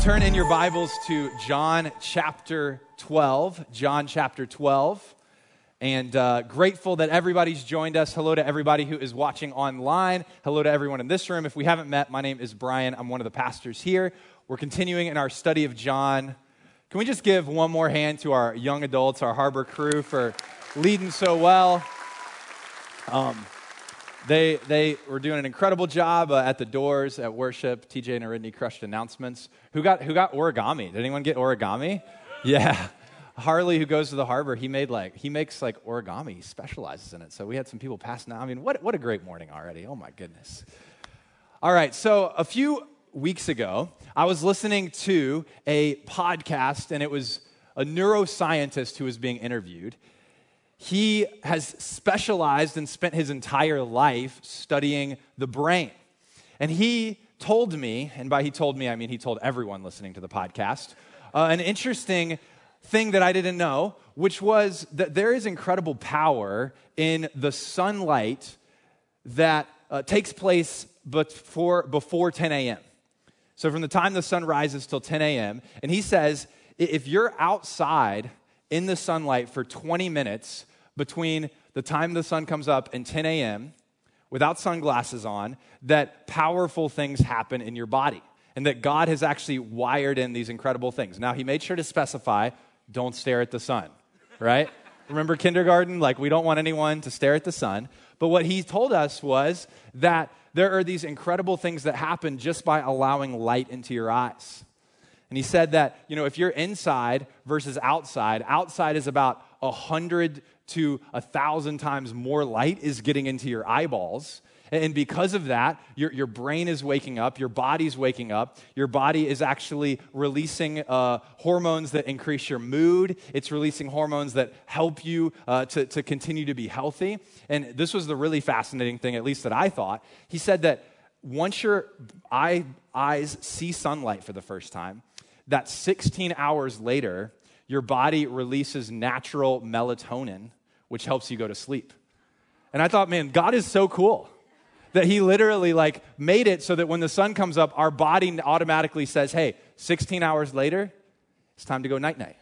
turn in your Bibles to John chapter 12. John chapter 12. And uh, grateful that everybody's joined us. Hello to everybody who is watching online. Hello to everyone in this room. If we haven't met, my name is Brian. I'm one of the pastors here. We're continuing in our study of John. Can we just give one more hand to our young adults, our harbor crew, for leading so well? Um, they, they were doing an incredible job uh, at the doors at worship. TJ and Aridney crushed announcements. Who got, who got origami? Did anyone get origami? Yeah. Harley, who goes to the harbor, he made like he makes like origami. He specializes in it. So we had some people passing out. I mean, what what a great morning already. Oh my goodness. All right. So a few weeks ago, I was listening to a podcast, and it was a neuroscientist who was being interviewed, he has specialized and spent his entire life studying the brain. And he told me, and by he told me, I mean he told everyone listening to the podcast, uh, an interesting thing that I didn't know, which was that there is incredible power in the sunlight that uh, takes place before, before 10 a.m. So, from the time the sun rises till 10 a.m., and he says, if you're outside in the sunlight for 20 minutes, between the time the sun comes up and 10 a.m. without sunglasses on that powerful things happen in your body and that God has actually wired in these incredible things. Now, he made sure to specify don't stare at the sun, right? Remember kindergarten? Like, we don't want anyone to stare at the sun. But what he told us was that there are these incredible things that happen just by allowing light into your eyes. And he said that, you know, if you're inside versus outside, outside is about 100 to a thousand times more light is getting into your eyeballs. And because of that, your, your brain is waking up, your body's waking up. Your body is actually releasing uh, hormones that increase your mood. It's releasing hormones that help you uh, to, to continue to be healthy. And this was the really fascinating thing, at least that I thought. He said that once your eye, eyes see sunlight for the first time, that 16 hours later, your body releases natural melatonin which helps you go to sleep. And I thought, man, God is so cool that he literally like made it so that when the sun comes up, our body automatically says, hey, 16 hours later, it's time to go night night.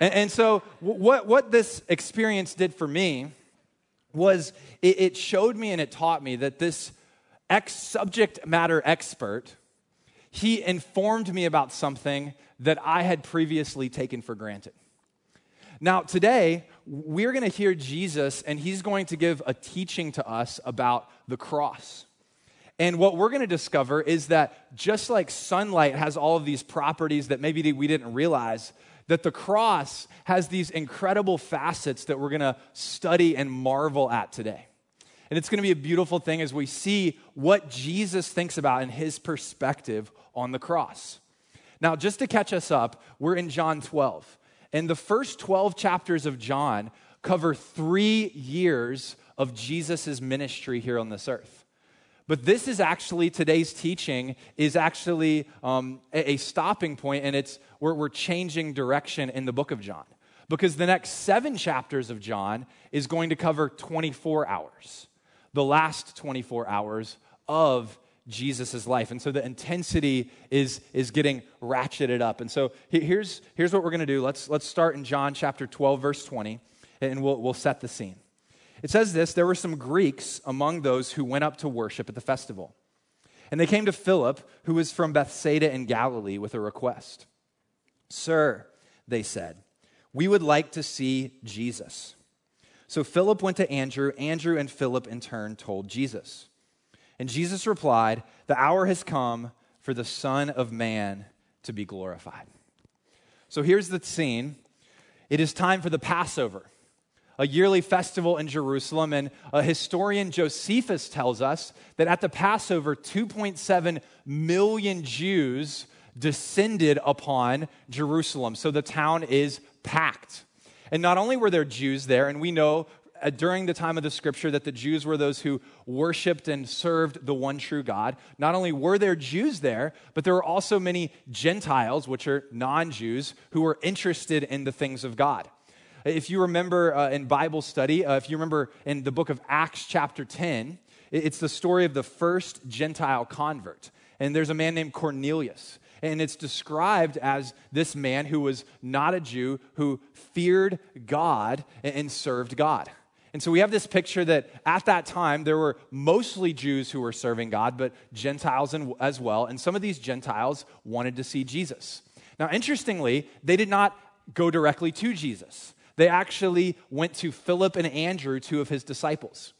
and, and, so what, what this experience did for me was it, it showed me and it taught me that this ex subject matter expert, he informed me about something that I had previously taken for granted. Now, today, we're going to hear Jesus, and he's going to give a teaching to us about the cross. And what we're going to discover is that just like sunlight has all of these properties that maybe we didn't realize, that the cross has these incredible facets that we're going to study and marvel at today. And it's going to be a beautiful thing as we see what Jesus thinks about in his perspective on the cross. Now, just to catch us up, we're in John 12. And the first 12 chapters of John cover three years of Jesus' ministry here on this earth. But this is actually, today's teaching is actually um, a, a, stopping point, and it's where we're changing direction in the book of John. Because the next seven chapters of John is going to cover 24 hours, the last 24 hours of Jesus' life. And so the intensity is, is getting ratcheted up. And so here's, here's what we're going to do. Let's, let's start in John chapter 12, verse 20, and we'll, we'll set the scene. It says this There were some Greeks among those who went up to worship at the festival. And they came to Philip, who was from Bethsaida in Galilee, with a request. Sir, they said, we would like to see Jesus. So Philip went to Andrew. Andrew and Philip, in turn, told Jesus. And Jesus replied, The hour has come for the Son of Man to be glorified. So here's the scene it is time for the Passover, a yearly festival in Jerusalem. And a historian Josephus tells us that at the Passover, 2.7 million Jews descended upon Jerusalem. So the town is packed. And not only were there Jews there, and we know during the time of the scripture that the Jews were those who worshiped and served the one true God. Not only were there Jews there, but there were also many Gentiles, which are non Jews, who were interested in the things of God. If you remember uh, in Bible study, uh, if you remember in the book of Acts, chapter 10, it's the story of the first Gentile convert. And there's a man named Cornelius. And it's described as this man who was not a Jew, who feared God and served God. And so we have this picture that at that time there were mostly Jews who were serving God, but Gentiles as well. And some of these Gentiles wanted to see Jesus. Now, interestingly, they did not go directly to Jesus. They actually went to Philip and Andrew, two of his disciples.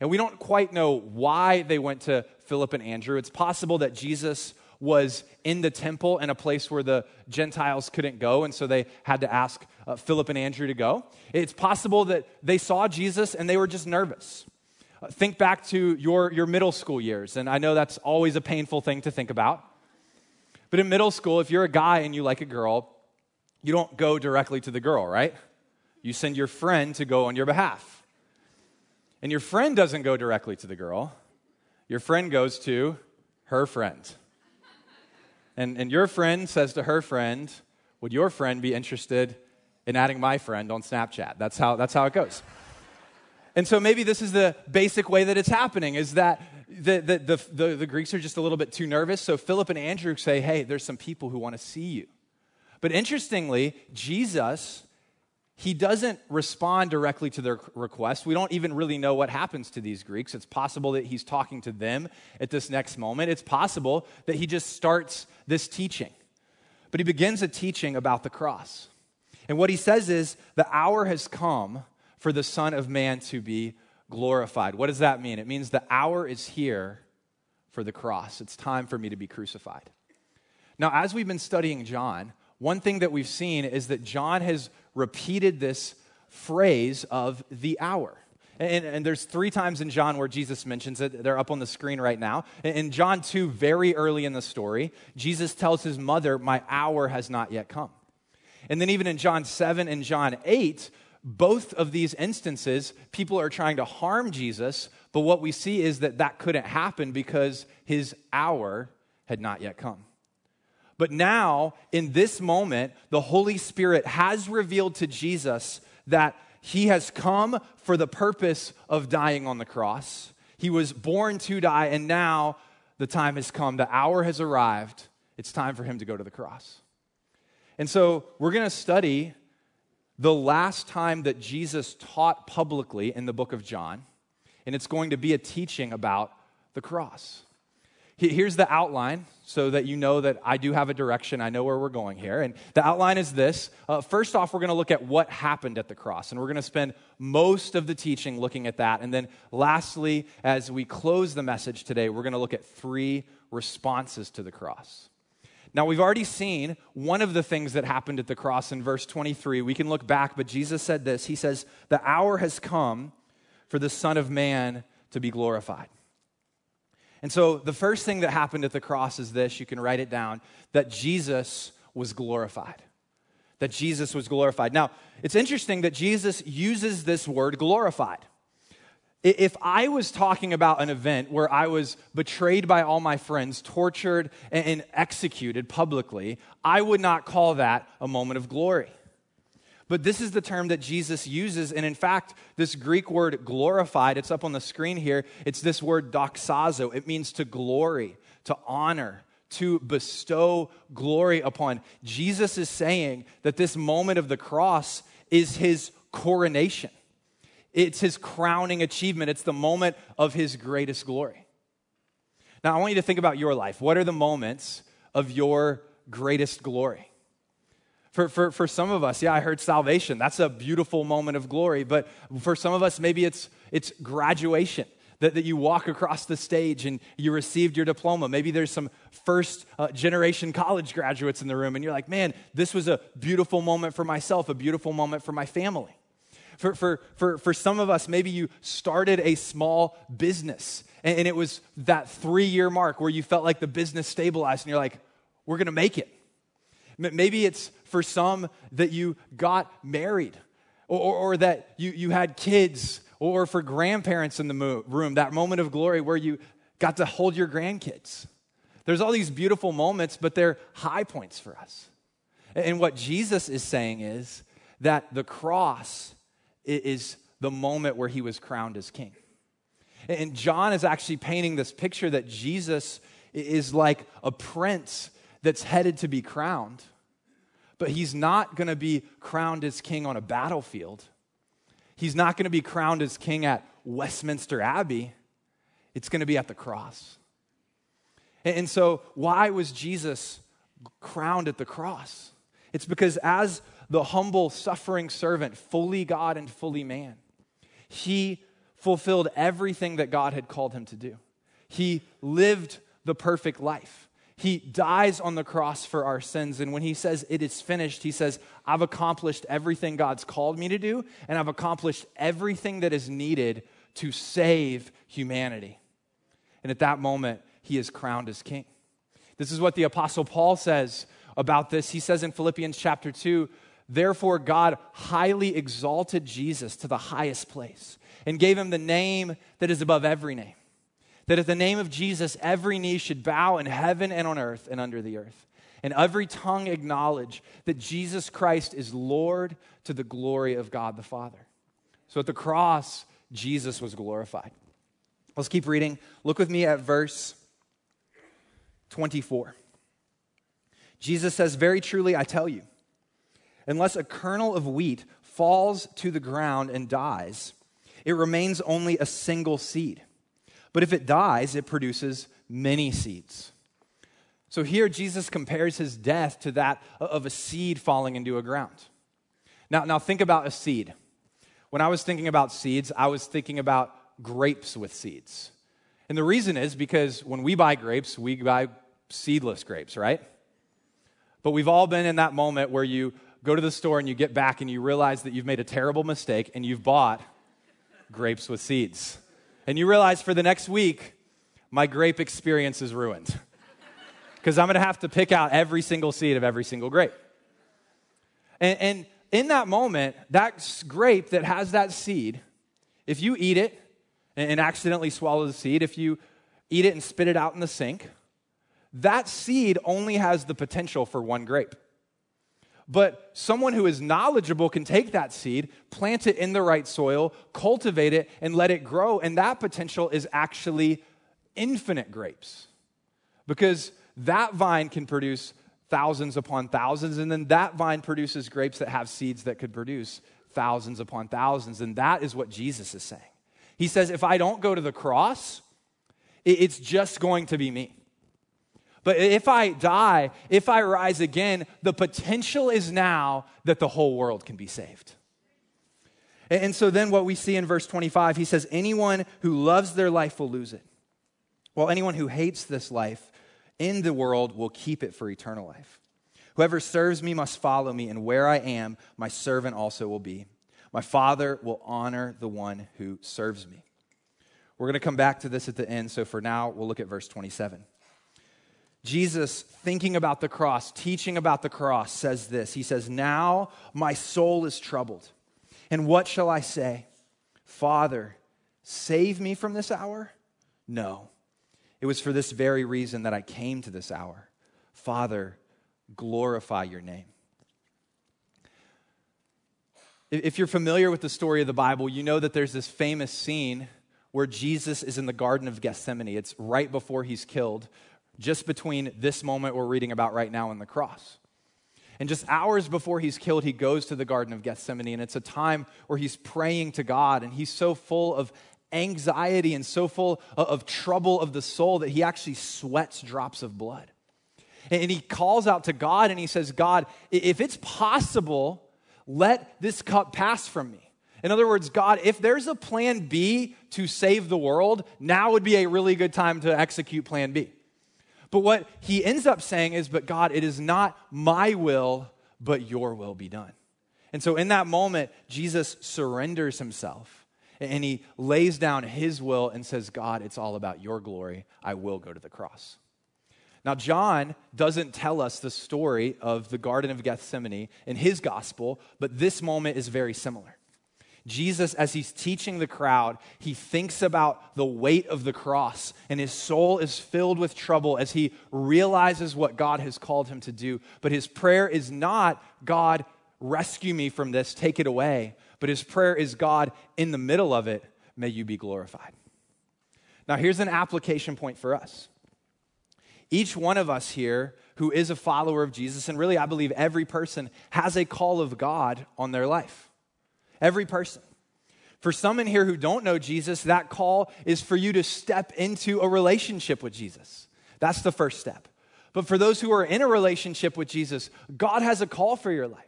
And we don't quite know why they went to Philip and Andrew. It's possible that Jesus was in the temple in a place where the Gentiles couldn't go, and so they had to ask uh, Philip and Andrew to go. It's possible that they saw Jesus and they were just nervous. Uh, think back to your, your middle school years, and I know that's always a painful thing to think about. But in middle school, if you're a guy and you like a girl, you don't go directly to the girl, right? You send your friend to go on your behalf. And your friend doesn't go directly to the girl, your friend goes to her friend. And, and your friend says to her friend, Would your friend be interested in adding my friend on Snapchat? That's how, that's how it goes. And so maybe this is the basic way that it's happening is that the, the, the, the, the Greeks are just a little bit too nervous. So Philip and Andrew say, Hey, there's some people who want to see you. But interestingly, Jesus he doesn't respond directly to their request. We don't even really know what happens to these Greeks. It's possible that he's talking to them at this next moment. It's possible that he just starts this teaching. But he begins a teaching about the cross. And what he says is, the hour has come for the Son of Man to be glorified. What does that mean? It means the hour is here for the cross. It's time for me to be crucified. Now, as we've been studying John, one thing that we've seen is that John has repeated this phrase of the hour. And, and, there's three times in John where Jesus mentions it. They're up on the screen right now. In John 2, very early in the story, Jesus tells his mother, My hour has not yet come. And then even in John 7 and John 8, both of these instances, people are trying to harm Jesus, but what we see is that that couldn't happen because his hour had not yet come. But now, in this moment, the Holy Spirit has revealed to Jesus that he has come for the purpose of dying on the cross. He was born to die, and now the time has come. The hour has arrived. It's time for him to go to the cross. And so, we're going to study the last time that Jesus taught publicly in the book of John, and it's going to be a teaching about the cross. Here's the outline so that you know that I do have a direction. I know where we're going here. And the outline is this. Uh, first off, we're going to look at what happened at the cross. And we're going to spend most of the teaching looking at that. And then lastly, as we close the message today, we're going to look at three responses to the cross. Now, we've already seen one of the things that happened at the cross in verse 23. We can look back, but Jesus said this He says, The hour has come for the Son of Man to be glorified. And so the first thing that happened at the cross is this you can write it down that Jesus was glorified. That Jesus was glorified. Now, it's interesting that Jesus uses this word glorified. If I was talking about an event where I was betrayed by all my friends, tortured and executed publicly, I would not call that a moment of glory. But this is the term that Jesus uses. And in fact, this Greek word glorified, it's up on the screen here. It's this word doxazo. It means to glory, to honor, to bestow glory upon. Jesus is saying that this moment of the cross is his coronation, it's his crowning achievement, it's the moment of his greatest glory. Now, I want you to think about your life. What are the moments of your greatest glory? For, for, for some of us, yeah, I heard salvation. That's a beautiful moment of glory. But for some of us, maybe it's, it's graduation. That, that you walk across the stage and you received your diploma. Maybe there's some first uh, generation college graduates in the room, and you're like, man, this was a beautiful moment for myself, a beautiful moment for my family. For, for, for, for some of us, maybe you started a small business, and, and it was that three year mark where you felt like the business stabilized, and you're like, we're to make it. Maybe it's for some that you got married or, or, or that you, you had kids or for grandparents in the mo- room, that moment of glory where you got to hold your grandkids. There's all these beautiful moments, but they're high points for us. And what Jesus is saying is that the cross is the moment where he was crowned as king. And John is actually painting this picture that Jesus is like a prince that's headed to be crowned, but he's not going to be crowned as king on a battlefield. He's not going to be crowned as king at Westminster Abbey. It's going to be at the cross. And so, why was Jesus crowned at the cross? It's because as the humble, suffering servant, fully God and fully man, he fulfilled everything that God had called him to do. He lived the perfect life. He dies on the cross for our sins. And when he says it is finished, he says, I've accomplished everything God's called me to do, and I've accomplished everything that is needed to save humanity. And at that moment, he is crowned as king. This is what the Apostle Paul says about this. He says in Philippians chapter 2, Therefore, God highly exalted Jesus to the highest place and gave him the name that is above every name. That at the name of Jesus, every knee should bow in heaven and on earth and under the earth, and every tongue acknowledge that Jesus Christ is Lord to the glory of God the Father. So at the cross, Jesus was glorified. Let's keep reading. Look with me at verse 24. Jesus says, Very truly, I tell you, unless a kernel of wheat falls to the ground and dies, it remains only a single seed. But if it dies, it produces many seeds. So here, Jesus compares his death to that of a seed falling into a ground. Now, now think about a seed. When I was thinking about seeds, I was thinking about grapes with seeds. And the reason is because when we buy grapes, we buy seedless grapes, right? But we've all been in that moment where you go to the store and you get back and you realize that you've made a terrible mistake and you've bought grapes with seeds. And you realize for the next week, my grape experience is ruined. Because I'm going to have to pick out every single seed of every single grape. And, and in that moment, that grape that has that seed, if you eat it and, and accidentally swallow the seed, if you eat it and spit it out in the sink, that seed only has the potential for one grape. But someone who is knowledgeable can take that seed, plant it in the right soil, cultivate it, and let it grow. And that potential is actually infinite grapes. Because that vine can produce thousands upon thousands, and then that vine produces grapes that have seeds that could produce thousands upon thousands. And that is what Jesus is saying. He says, if I don't go to the cross, it's just going to be me. But if I die, if I rise again, the potential is now that the whole world can be saved. And so then what we see in verse 25, he says, Anyone who loves their life will lose it, while anyone who hates this life in the world will keep it for eternal life. Whoever serves me must follow me, and where I am, my servant also will be. My Father will honor the one who serves me. We're going to come back to this at the end, so for now, we'll look at verse 27. Jesus, thinking about the cross, teaching about the cross, says this He says, Now my soul is troubled. And what shall I say? Father, save me from this hour? No. It was for this very reason that I came to this hour. Father, glorify your name. If you're familiar with the story of the Bible, you know that there's this famous scene where Jesus is in the Garden of Gethsemane. It's right before he's killed, just between this moment we're reading about right now and the cross. And just hours before he's killed, he goes to the Garden of Gethsemane, and it's a time where he's praying to God, and he's so full of anxiety and so full of trouble of the soul that he actually sweats drops of blood. And he calls out to God and he says, God, if it's possible, let this cup pass from me. In other words, God, if there's a plan B to save the world, now would be a really good time to execute plan B. But what he ends up saying is, But God, it is not my will, but your will be done. And so in that moment, Jesus surrenders himself and he lays down his will and says, God, it's all about your glory. I will go to the cross. Now, John doesn't tell us the story of the Garden of Gethsemane in his gospel, but this moment is very similar. Jesus, as he's teaching the crowd, he thinks about the weight of the cross, and his soul is filled with trouble as he realizes what God has called him to do. But his prayer is not, God, rescue me from this, take it away. But his prayer is, God, in the middle of it, may you be glorified. Now, here's an application point for us. Each one of us here who is a follower of Jesus, and really I believe every person has a call of God on their life. Every person. For some in here who don't know Jesus, that call is for you to step into a relationship with Jesus. That's the first step. But for those who are in a relationship with Jesus, God has a call for your life.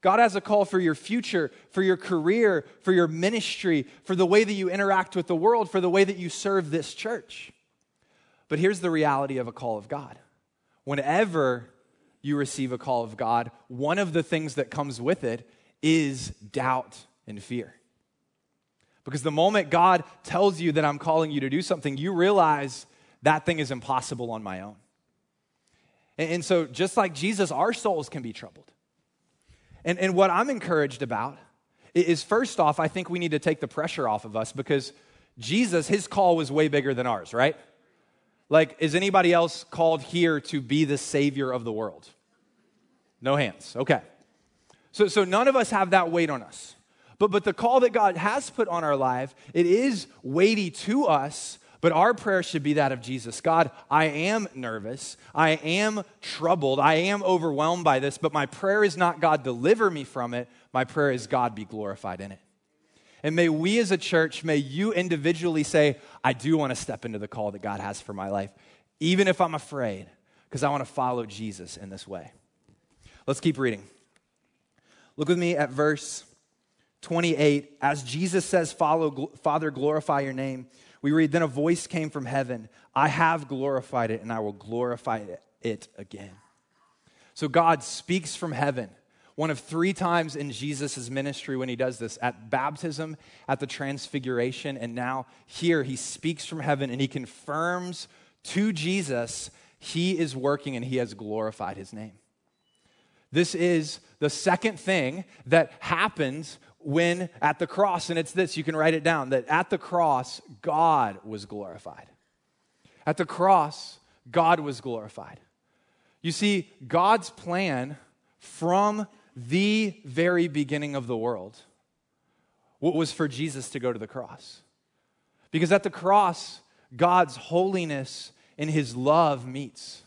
God has a call for your future, for your career, for your ministry, for the way that you interact with the world, for the way that you serve this church. But here's the reality of a call of God. Whenever you receive a call of God, one of the things that comes with it is doubt and fear. Because the moment God tells you that I'm calling you to do something, you realize that thing is impossible on my own. And, so, just like Jesus, our souls can be troubled. And, and what I'm encouraged about is first off, I think we need to take the pressure off of us because Jesus, his call was way bigger than ours, right? Like, is anybody else called here to be the savior of the world? No hands. Okay. So, so none of us have that weight on us. But, but the call that God has put on our life, it is weighty to us, but our prayer should be that of Jesus. God, I am nervous. I am troubled. I am overwhelmed by this, but my prayer is not God, deliver me from it. My prayer is God be glorified in it. And may we as a church, may you individually say, I do want to step into the call that God has for my life, even if I'm afraid, because I want to follow Jesus in this way. Let's keep reading. Look with me at verse 28. As Jesus says, Follow, Father, glorify your name, we read, Then a voice came from heaven I have glorified it, and I will glorify it again. So God speaks from heaven one of three times in Jesus' ministry when he does this at baptism, at the transfiguration, and now here he speaks from heaven and he confirms to Jesus he is working and he has glorified his name. This is the second thing that happens when at the cross, and it's this, you can write it down, that at the cross, God was glorified. At the cross, God was glorified. You see, God's plan from the very beginning of the world what was for Jesus to go to the cross. Because at the cross, God's holiness and his love meets.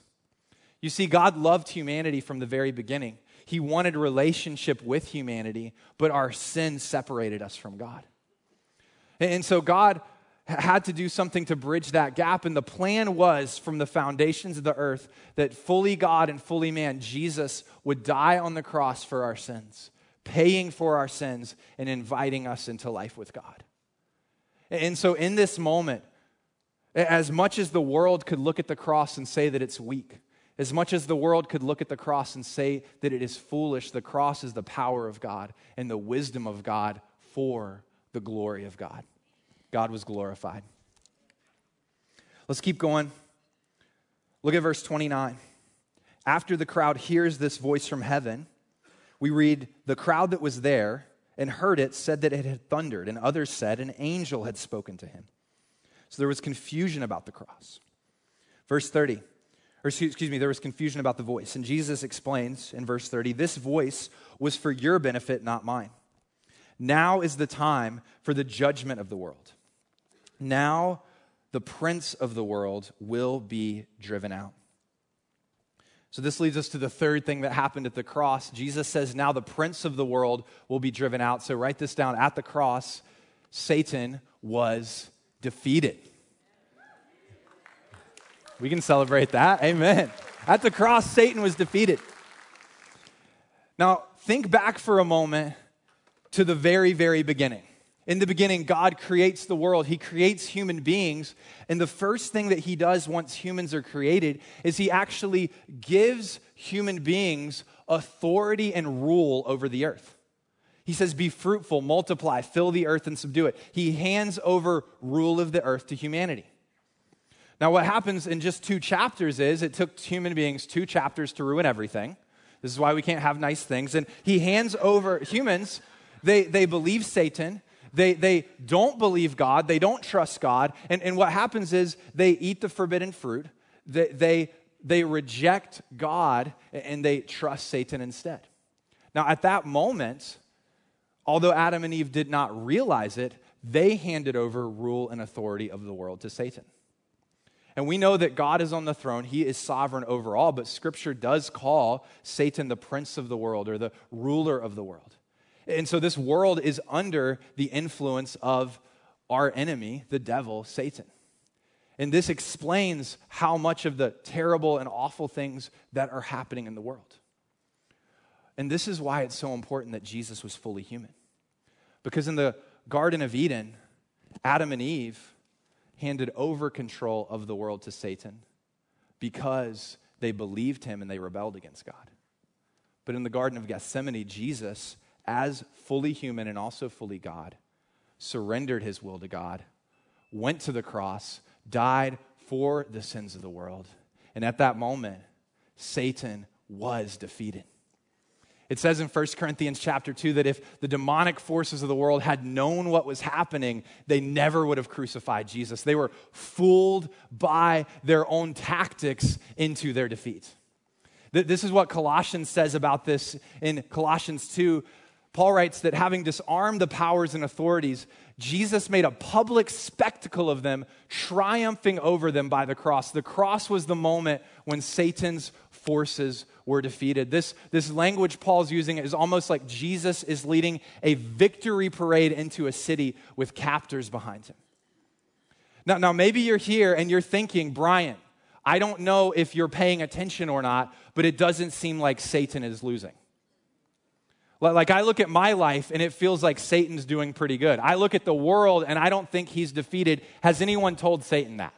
You see, God loved humanity from the very beginning. He wanted relationship with humanity, but our sin separated us from God. And so God had to do something to bridge that gap. And the plan was from the foundations of the earth that fully God and fully man, Jesus, would die on the cross for our sins, paying for our sins and inviting us into life with God. And so, in this moment, as much as the world could look at the cross and say that it's weak, as much as the world could look at the cross and say that it is foolish, the cross is the power of God and the wisdom of God for the glory of God. God was glorified. Let's keep going. Look at verse 29. After the crowd hears this voice from heaven, we read, The crowd that was there and heard it said that it had thundered, and others said an angel had spoken to him. So there was confusion about the cross. Verse 30, or excuse me, there was confusion about the voice. And Jesus explains in verse 30 this voice was for your benefit, not mine. Now is the time for the judgment of the world. Now the prince of the world will be driven out. So, this leads us to the third thing that happened at the cross. Jesus says, Now the prince of the world will be driven out. So, write this down. At the cross, Satan was defeated. We can celebrate that. Amen. At the cross, Satan was defeated. Now, think back for a moment to the very, very beginning. In the beginning, God creates the world. He creates human beings. And the first thing that He does once humans are created is He actually gives human beings authority and rule over the earth. He says, Be fruitful, multiply, fill the earth, and subdue it. He hands over rule of the earth to humanity. Now, what happens in just two chapters is it took human beings two chapters to ruin everything. This is why we can't have nice things. And he hands over humans, they, they believe Satan, they, they don't believe God, they don't trust God, and, and what happens is they eat the forbidden fruit, they, they, they reject God, and they trust Satan instead. Now, at that moment, although Adam and Eve did not realize it, they handed over rule and authority of the world to Satan. And we know that God is on the throne, He is sovereign over all, but Scripture does call Satan the prince of the world or the ruler of the world. And so this world is under the influence of our enemy, the devil, Satan. And this explains how much of the terrible and awful things that are happening in the world. And this is why it's so important that Jesus was fully human. Because in the Garden of Eden, Adam and Eve handed over control of the world to Satan because they believed him and they rebelled against God. But in the Garden of Gethsemane, Jesus, as fully human and also fully God, surrendered his will to God, went to the cross, died for the sins of the world. And at that moment, Satan was defeated. It says in 1 Corinthians chapter 2 that if the demonic forces of the world had known what was happening, they never would have crucified Jesus. They were fooled by their own tactics into their defeat. This is what Colossians says about this in Colossians 2. Paul writes that having disarmed the powers and authorities, Jesus made a public spectacle of them, triumphing over them by the cross. The cross was the moment when Satan's forces were defeated. This, this language Paul's using is almost like Jesus is leading a victory parade into a city with captors behind him. Now, now maybe you're here and you're thinking, Brian, I don't know if you're paying attention or not, but it doesn't seem like Satan is losing. Like, I look at my life and it feels like Satan's doing pretty good. I look at the world and I don't think he's defeated. Has anyone told Satan that?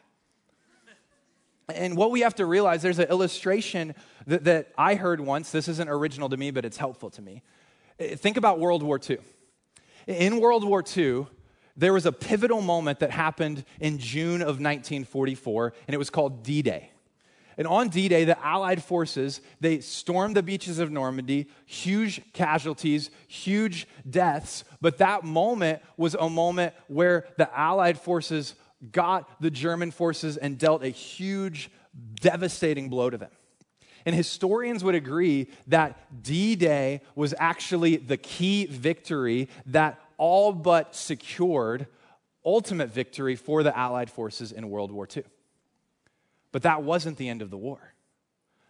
And what we have to realize, there's an illustration that, that I heard once. This isn't original to me, but it's helpful to me. Eh, think about World War II. In World War II, there was a pivotal moment that happened in June of 1944, and it was called D Day. And on D-Day, the Allied forces, they stormed the beaches of Normandy, huge casualties, huge deaths, but that moment was a moment where the Allied forces got the German forces and dealt a huge, devastating blow to them. And historians would agree that D Day was actually the key victory that all but secured ultimate victory for the Allied forces in World War II. But that wasn't the end of the war.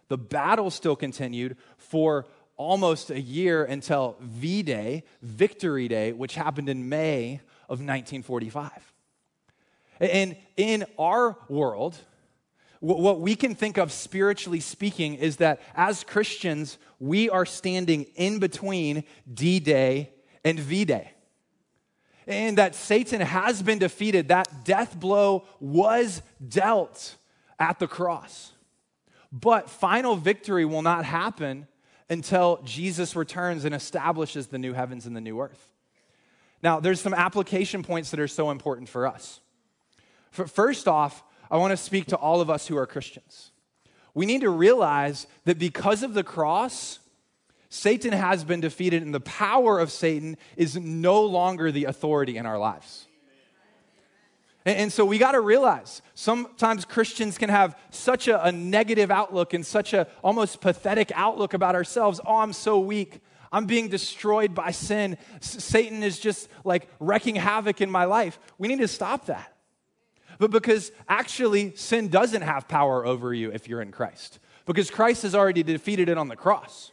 The battle still continued for almost a year until V Day, Victory Day, which happened in May of 1945. And in our world, what we can think of spiritually speaking is that as Christians, we are standing in between D Day and V Day. And that Satan has been defeated, that death blow was dealt at the cross. But final victory will not happen until Jesus returns and establishes the new heavens and the new earth. Now, there's some application points that are so important for us. First off, I want to speak to all of us who are Christians. We need to realize that because of the cross, Satan has been defeated, and the power of Satan is no longer the authority in our lives. And, so we got to realize sometimes Christians can have such a, a negative outlook and such a almost pathetic outlook about ourselves. Oh, I'm so weak. I'm being destroyed by sin. S- Satan is just like wrecking havoc in my life. We need to stop that. But because actually, sin doesn't have power over you if you're in Christ, because Christ has already defeated it on the cross.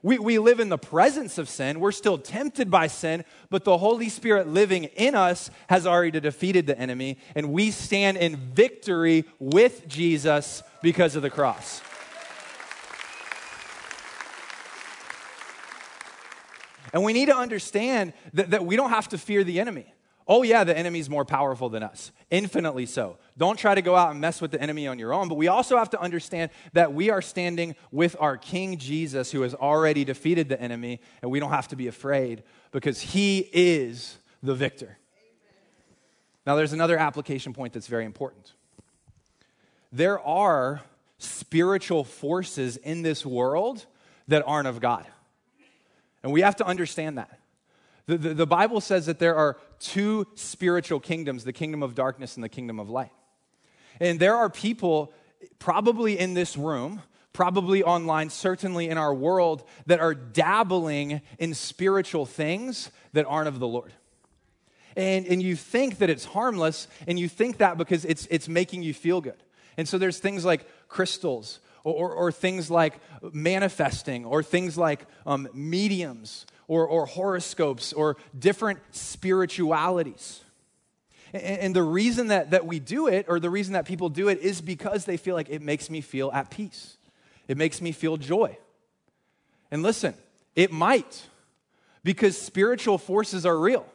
We, we live in the presence of sin. We're still tempted by sin, but the Holy Spirit living in us has already defeated the enemy, and we stand in victory with Jesus because of the cross. And we need to understand that, that we don't have to fear the enemy. Oh, yeah, the enemy's more powerful than us, infinitely so. Don't try to go out and mess with the enemy on your own. But we also have to understand that we are standing with our King Jesus, who has already defeated the enemy, and we don't have to be afraid because he is the victor. Now, there's another application point that's very important. There are spiritual forces in this world that aren't of God. And we have to understand that. The, the, the, Bible says that there are two spiritual kingdoms the kingdom of darkness and the kingdom of light. And there are people, probably in this room, probably online, certainly in our world, that are dabbling in spiritual things that aren't of the Lord. And, and you think that it's harmless, and you think that because it's, it's making you feel good. And so there's things like crystals or, or, or things like manifesting or things like um, mediums or, or horoscopes or different spiritualities. And, and the reason that, that we do it or the reason that people do it is because they feel like it makes me feel at peace. It makes me feel joy. And listen, it might because spiritual forces are real.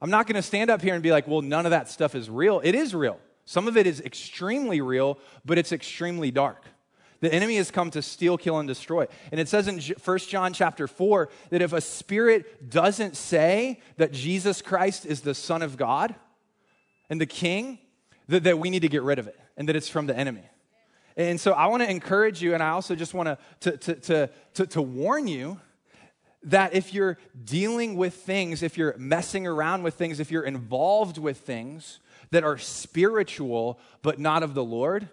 I'm not going to stand up here and be like, well, none of that stuff is real. It is real. Some of it is extremely real, but it's extremely dark. The enemy has come to steal, kill, and destroy. And it says in 1 John chapter 4 that if a spirit doesn't say that Jesus Christ is the Son of God and the King, that, that we need to get rid of it and that it's from the enemy. And so I want to encourage you, and I also just want to, to, to, to, to warn you that if you're dealing with things, if you're messing around with things, if you're involved with things that are spiritual but not of the Lord,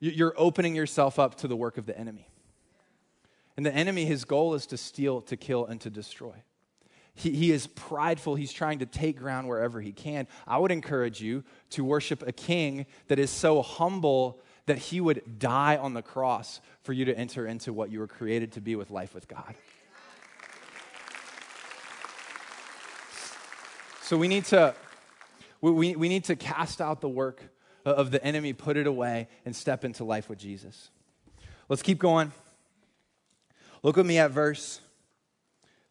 you're opening yourself up to the work of the enemy. And the enemy, his goal is to steal, to kill, and to destroy. He, he is prideful. He's trying to take ground wherever he can. I would encourage you to worship a king that is so humble that he would die on the cross for you to enter into what you were created to be with life with God. So we need to, we, we need to cast out the work of the enemy, put it away, and step into life with Jesus. Let's keep going. Look with me at verse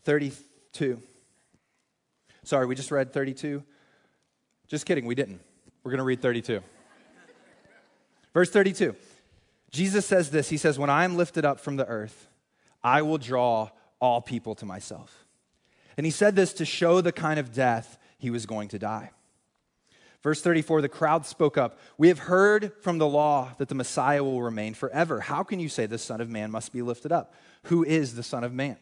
32. Sorry, we just read 32. Just kidding, we didn't. We're going to read 32. Verse 32. Jesus says this He says, When I am lifted up from the earth, I will draw all people to myself. And he said this to show the kind of death he was going to die. Verse 34 the crowd spoke up. We have heard from the law that the Messiah will remain forever. How can you say the Son of Man must be lifted up? Who is the Son of Man?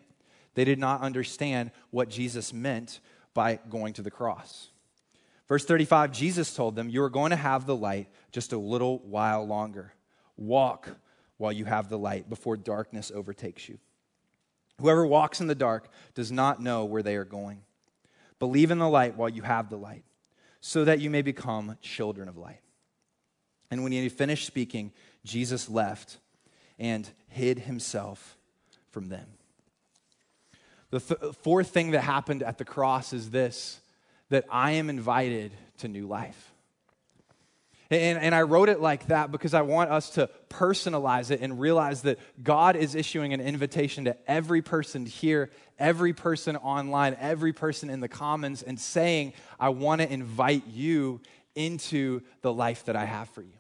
They did not understand what Jesus meant by going to the cross. Verse 35 Jesus told them, You are going to have the light just a little while longer. Walk while you have the light before darkness overtakes you. Whoever walks in the dark does not know where they are going. Believe in the light while you have the light so that you may become children of light. And when he finished speaking, Jesus left and hid himself from them. The th- fourth thing that happened at the cross is this that I am invited to new life. And, and I wrote it like that because I want us to personalize it and realize that God is issuing an invitation to every person here, every person online, every person in the commons, and saying, I want to invite you into the life that I have for you.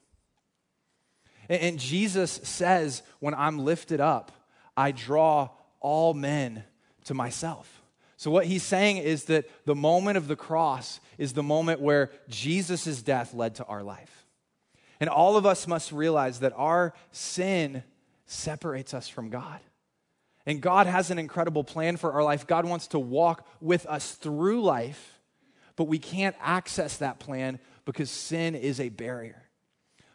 And, and Jesus says, When I'm lifted up, I draw all men to myself. So, what he's saying is that the moment of the cross is the moment where Jesus' death led to our life. And all of us must realize that our sin separates us from God. And God has an incredible plan for our life. God wants to walk with us through life, but we can't access that plan because sin is a barrier.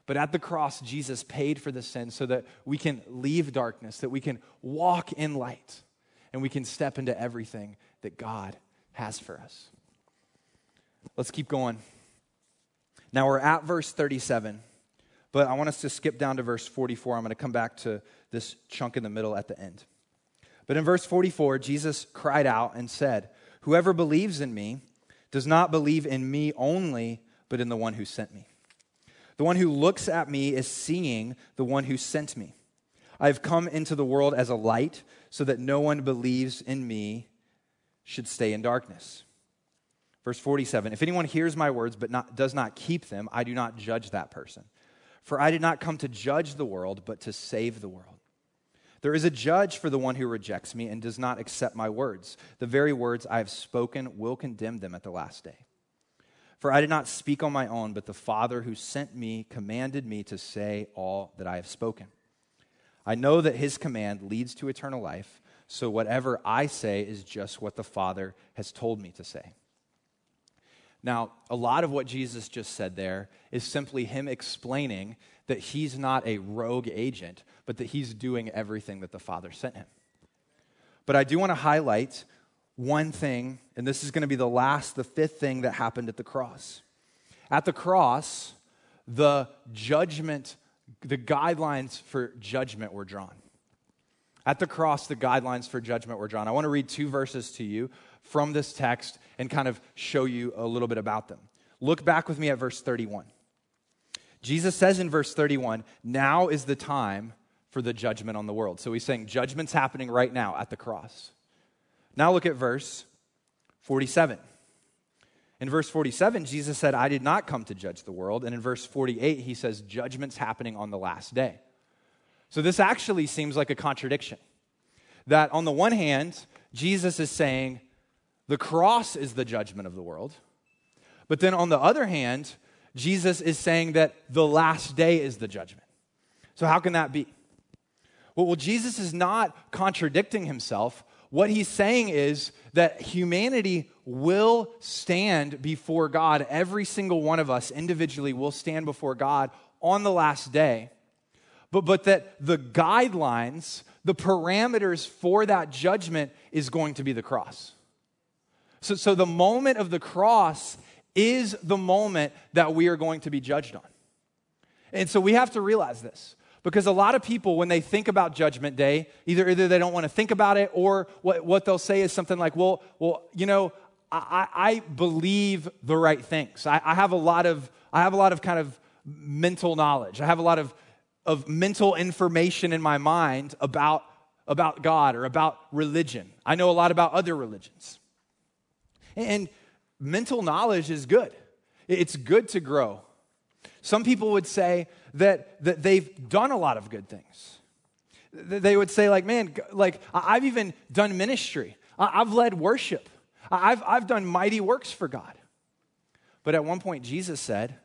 But at the cross, Jesus paid for the sin so that we can leave darkness, that we can walk in light, and we can step into everything that God has for us. Let's keep going. Now we're at verse 37, but I want us to skip down to verse 44. I'm going to come back to this chunk in the middle at the end. But in verse 44, Jesus cried out and said, Whoever believes in me does not believe in me only, but in the one who sent me. The one who looks at me is seeing the one who sent me. I have come into the world as a light so that no one believes in me should stay in darkness. Verse 47 If anyone hears my words but not, does not keep them, I do not judge that person. For I did not come to judge the world, but to save the world. There is a judge for the one who rejects me and does not accept my words. The very words I have spoken will condemn them at the last day. For I did not speak on my own, but the Father who sent me commanded me to say all that I have spoken. I know that his command leads to eternal life. So whatever I say is just what the Father has told me to say. Now, a lot of what Jesus just said there is simply him explaining that he's not a rogue agent, but that he's doing everything that the Father sent him. But I do want to highlight one thing, and this is going to be the last, the fifth thing that happened at the cross. At the cross, the judgment, the guidelines for judgment were drawn. At the cross, the guidelines for judgment were drawn. I want to read two verses to you from this text and kind of show you a little bit about them. Look back with me at verse 31. Jesus says in verse 31, Now is the time for the judgment on the world. So he's saying judgment's happening right now at the cross. Now look at verse 47. In verse 47, Jesus said, I did not come to judge the world. And in verse 48, he says, Judgment's happening on the last day. So this actually seems like a contradiction. That on the one hand, Jesus is saying the cross is the judgment of the world. But then on the other hand, Jesus is saying that the last day is the judgment. So how can that be? Well, well Jesus is not contradicting himself. What he's saying is that humanity will stand before God. Every single one of us individually will stand before God on the last day but, but that the guidelines, the parameters for that judgment is going to be the cross. So, so the moment of the cross is the moment that we are going to be judged on. And so we have to realize this. Because a lot of people, when they think about Judgment Day, either, either they don't want to think about it or what, what they'll say is something like, well, well you know, I, I believe the right things. I, I, have a lot of, I have a lot of kind of mental knowledge. I have a lot of of mental information in my mind about, about God or about religion. I know a lot about other religions. And mental knowledge is good, it's good to grow. Some people would say that, that they've done a lot of good things. They would say, like, man, like, I've even done ministry, I've led worship, I've, I've done mighty works for God. But at one point, Jesus said,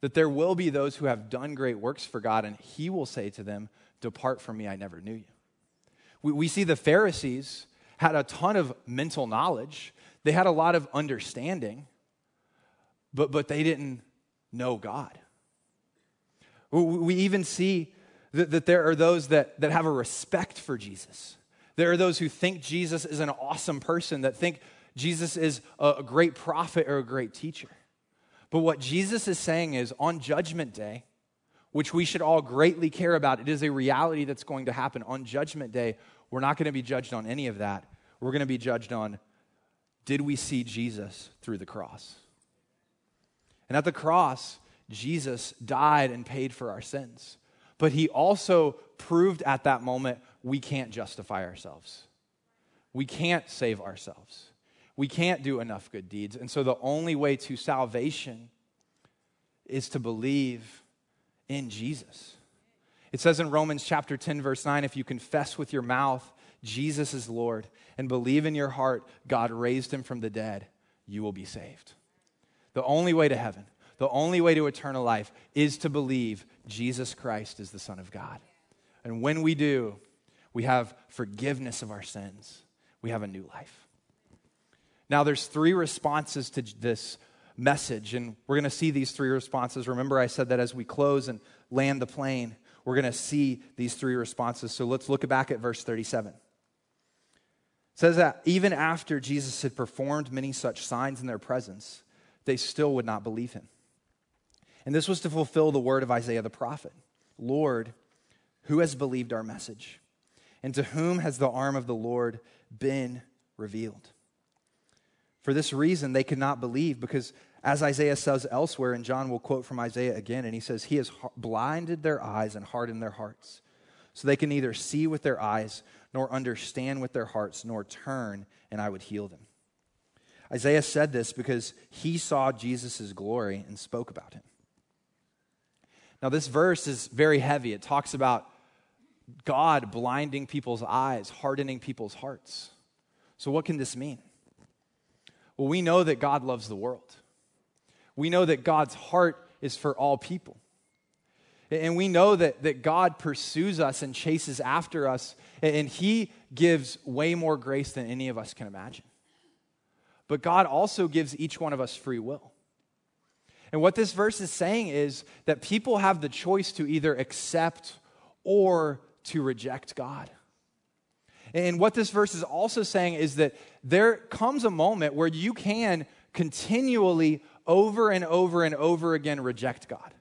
that there will be those who have done great works for God, and he will say to them, Depart from me, I never knew you. We, we see the Pharisees had a ton of mental knowledge, they had a lot of understanding, but, but they didn't know God. We even see that, that there are those that, that have a respect for Jesus. There are those who think Jesus is an awesome person, that think Jesus is a, a great prophet or a great teacher. But what Jesus is saying is on Judgment Day, which we should all greatly care about, it is a reality that's going to happen. On Judgment Day, we're not going to be judged on any of that. We're going to be judged on did we see Jesus through the cross? And at the cross, Jesus died and paid for our sins. But he also proved at that moment we can't justify ourselves. We can't save ourselves we can't do enough good deeds. And so the only way to salvation is to believe in Jesus. It says in Romans chapter 10, verse 9 if you confess with your mouth Jesus is Lord and believe in your heart God raised him from the dead, you will be saved. The only way to heaven, the only way to eternal life is to believe Jesus Christ is the Son of God. And when we do, we have forgiveness of our sins, we have a new life. Now, there's three responses to this message, and we're going to see these three responses. Remember, I said that as we close and land the plane, we're going to see these three responses. So let's look back at verse 37. It says that even after Jesus had performed many such signs in their presence, they still would not believe him. And this was to fulfill the word of Isaiah the prophet Lord, who has believed our message? And to whom has the arm of the Lord been revealed? For this reason, they could not believe because, as Isaiah says elsewhere, and John will quote from Isaiah again, and he says, He has blinded their eyes and hardened their hearts, so they can neither see with their eyes, nor understand with their hearts, nor turn, and I would heal them. Isaiah said this because he saw Jesus' glory and spoke about him. Now, this verse is very heavy. It talks about God blinding people's eyes, hardening people's hearts. So, what can this mean? Well, we know that God loves the world. We know that God's heart is for all people. And we know that, that God pursues us and chases after us, and He gives way more grace than any of us can imagine. But God also gives each one of us free will. And what this verse is saying is that people have the choice to either accept or to reject God. And what this verse is also saying is that there comes a moment where you can continually, over and over and over again, reject God.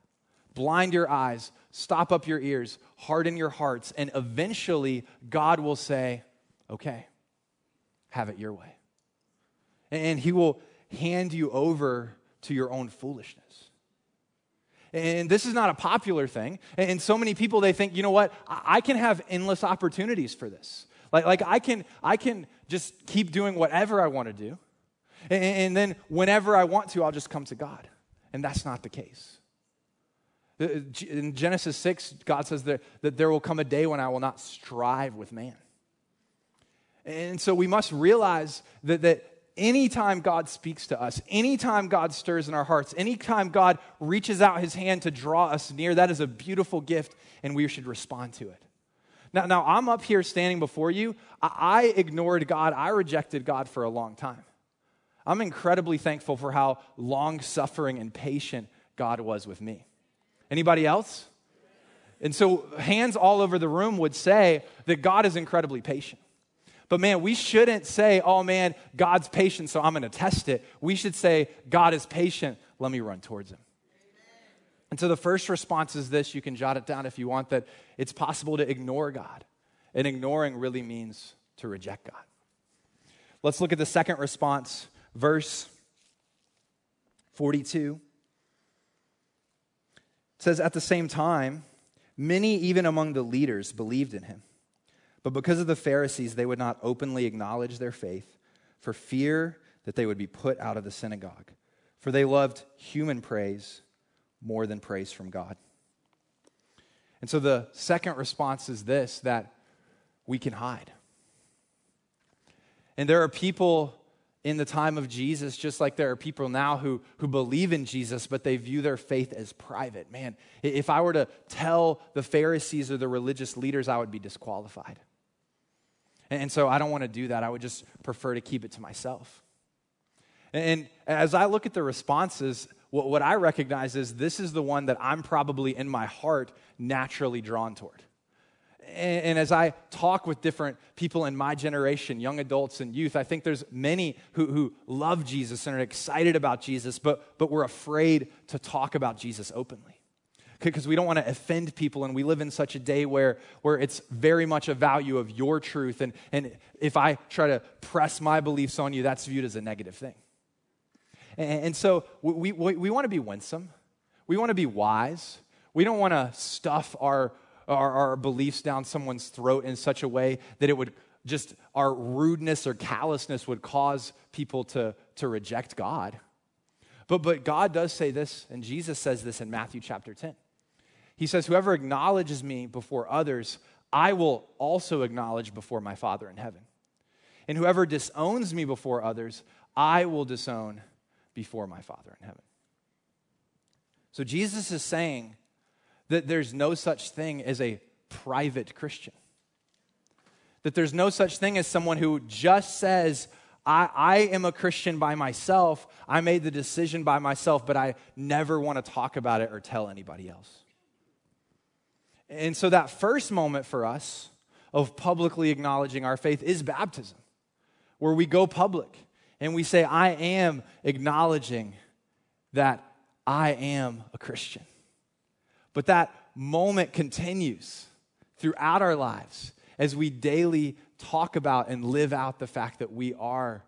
blind your eyes, stop up your ears, harden your hearts, and eventually God will say, Okay, have it your way. And He will hand you over to your own foolishness. And this is not a popular thing. And so many people, they think, you know what? I can have endless opportunities for this. Like, like I, can, I can just keep doing whatever I want to do. And, and then whenever I want to, I'll just come to God. And that's not the case. In Genesis 6, God says that, that there will come a day when I will not strive with man. And so we must realize that, that anytime God speaks to us, anytime God stirs in our hearts, anytime God reaches out his hand to draw us near, that is a beautiful gift and we should respond to it. Now, now I'm up here standing before you. I, I ignored God, I rejected God for a long time. I'm incredibly thankful for how long suffering and patient God was with me. Anybody else? And so, hands all over the room would say that God is incredibly patient. But man, we shouldn't say, oh man, God's patient, so I'm going to test it. We should say, God is patient, let me run towards him. And so the first response is this you can jot it down if you want that it's possible to ignore God. And ignoring really means to reject God. Let's look at the second response, verse 42. It says, At the same time, many, even among the leaders, believed in him. But because of the Pharisees, they would not openly acknowledge their faith for fear that they would be put out of the synagogue. For they loved human praise more than praise from God. And so the second response is this that we can hide. And there are people in the time of Jesus, just like there are people now who, who believe in Jesus, but they view their faith as private. Man, if I were to tell the Pharisees or the religious leaders, I would be disqualified. And so I don't want to do that. I would just prefer to keep it to myself. And as I look at the responses, what what I recognize is this is the one that I'm probably in my heart naturally drawn toward. And, and, as I talk with different people in my generation, young adults and youth, I think there's many who, who love Jesus and are excited about Jesus, but, but we're afraid to talk about Jesus openly. Because we don't want to offend people, and we live in such a day where, where it's very much a value of your truth. And, and if I try to press my beliefs on you, that's viewed as a negative thing. And, and so we, we, we want to be winsome, we want to be wise. We don't want to stuff our our, our beliefs down someone's throat in such a way that it would just our rudeness or callousness would cause people to, to reject God. But, but God does say this, and Jesus says this in Matthew chapter 10. He says, Whoever acknowledges me before others, I will also acknowledge before my Father in heaven. And whoever disowns me before others, I will disown before my Father in heaven. So Jesus is saying that there's no such thing as a private Christian. That there's no such thing as someone who just says, I, I, am a Christian by myself. I made the decision by myself, but I never want to talk about it or tell anybody else. And so, that first moment for us of publicly acknowledging our faith is baptism, where we go public and we say, I am acknowledging that I am a Christian. But that moment continues throughout our lives as we daily talk about and live out the fact that we are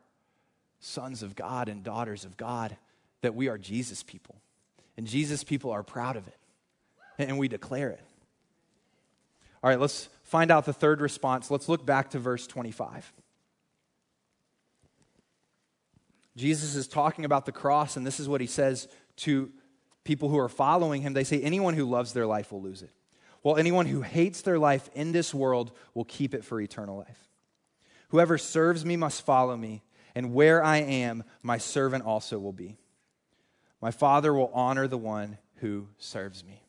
sons of God and daughters of God, that we are Jesus people. And Jesus people are proud of it, and we declare it. All right, let's find out the third response. Let's look back to verse 25. Jesus is talking about the cross, and this is what he says to people who are following him, they say, Anyone who loves their life will lose it. While anyone who hates their life in this world will keep it for eternal life. Whoever serves me must follow me, and where I am, my servant also will be. My Father will honor the one who serves me.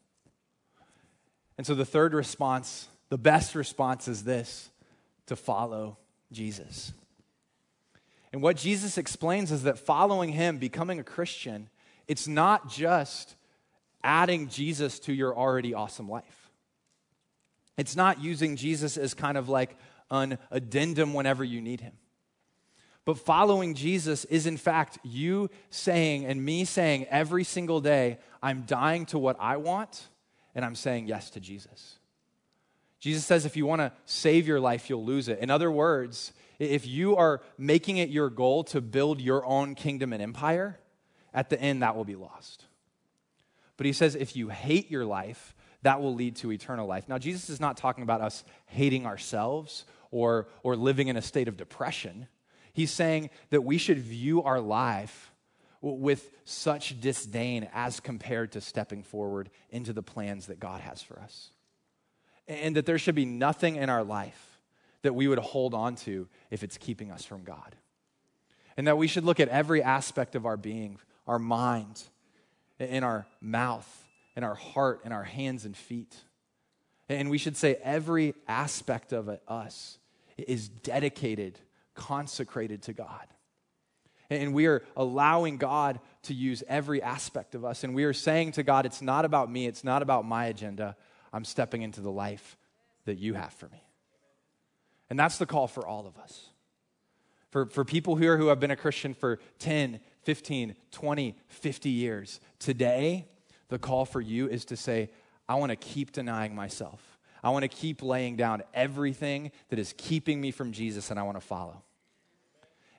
And so the third response, the best response is this to follow Jesus. And what Jesus explains is that following him, becoming a Christian, it's not just adding Jesus to your already awesome life. It's not using Jesus as kind of like an addendum whenever you need him. But following Jesus is, in fact, you saying and me saying every single day, I'm dying to what I want and I'm saying yes to Jesus. Jesus says if you want to save your life, you'll lose it. In other words, if you are making it your goal to build your own kingdom and empire, at the end that will be lost. But he says if you hate your life, that will lead to eternal life. Now, Jesus is not talking about us hating ourselves or, or living in a state of depression. He's saying that we should view our life with such disdain as compared to stepping forward into the plans that God has for us. And that there should be nothing in our life that we would hold on to if it's keeping us from God. And that we should look at every aspect of our being, our mind, in our mouth, in our heart, in our hands and feet. And we should say every aspect of us is dedicated, consecrated to God. And we are allowing God to use every aspect of us. And we are saying to God, it's not about me, it's not about my agenda. I'm stepping into the life that you have for me. And that's the call for all of us. For, for people here who have been a Christian for 10, 15, 20, 50 years, today, the call for you is to say, I want to keep denying myself. I want to keep laying down everything that is keeping me from Jesus and I want to follow.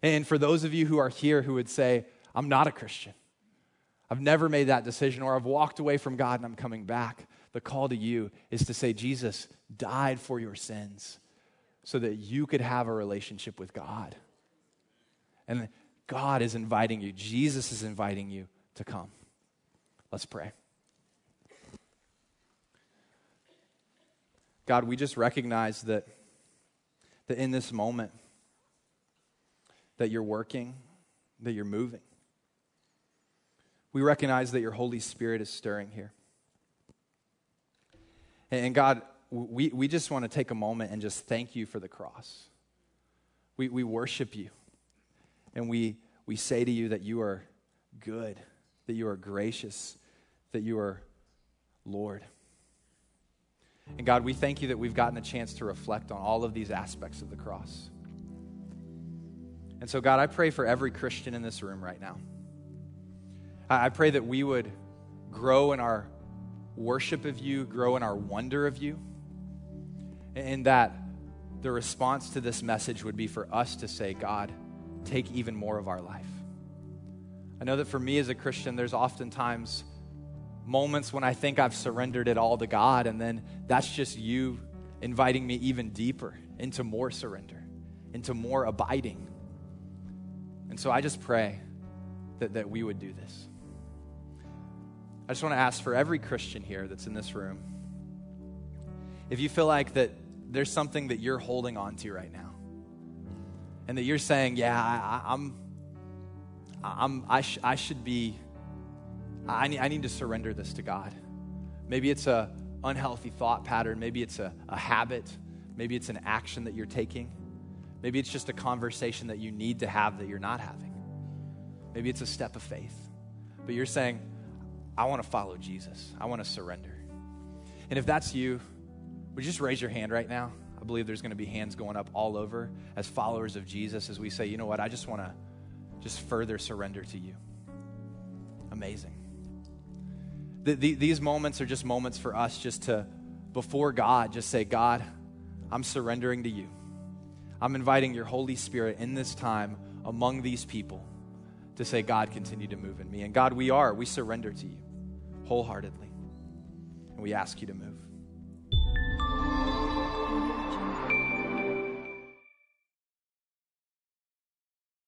And for those of you who are here who would say, I'm not a Christian, I've never made that decision, or I've walked away from God and I'm coming back, the call to you is to say, Jesus died for your sins so that you could have a relationship with God. And God is inviting you, Jesus is inviting you to come. Let's pray. God, we just recognize that, that in this moment, that you're working, that you're moving. We recognize that your Holy Spirit is stirring here. And God, we, we just want to take a moment and just thank you for the cross. We, we worship you. And we, we say to you that you are good, that you are gracious, that you are Lord. And God, we thank you that we've gotten a chance to reflect on all of these aspects of the cross. And so, God, I pray for every Christian in this room right now. I pray that we would grow in our worship of you, grow in our wonder of you, and that the response to this message would be for us to say, God, take even more of our life. I know that for me as a Christian, there's oftentimes moments when I think I've surrendered it all to God, and then that's just you inviting me even deeper into more surrender, into more abiding. And so I just pray that, that we would do this. I just want to ask for every Christian here that's in this room if you feel like that there's something that you're holding on to right now, and that you're saying, Yeah, I, am I'm, I, sh- I should be I need, I need to surrender this to God. Maybe it's a unhealthy thought pattern. Maybe it's a, a habit. Maybe it's an action that you're taking. Maybe it's just a conversation that you need to have that you're not having. Maybe it's a step of faith. But you're saying, I want to follow Jesus. I want to surrender. And if that's you, would you just raise your hand right now? I believe there's going to be hands going up all over as followers of Jesus as we say, you know what, I just want to just further surrender to you. Amazing the, the, these moments are just moments for us just to, before God, just say, God, I'm surrendering to you. I'm inviting your Holy Spirit in this time among these people to say, God, continue to move in me. And God, we are. We surrender to you wholeheartedly. And we ask you to move.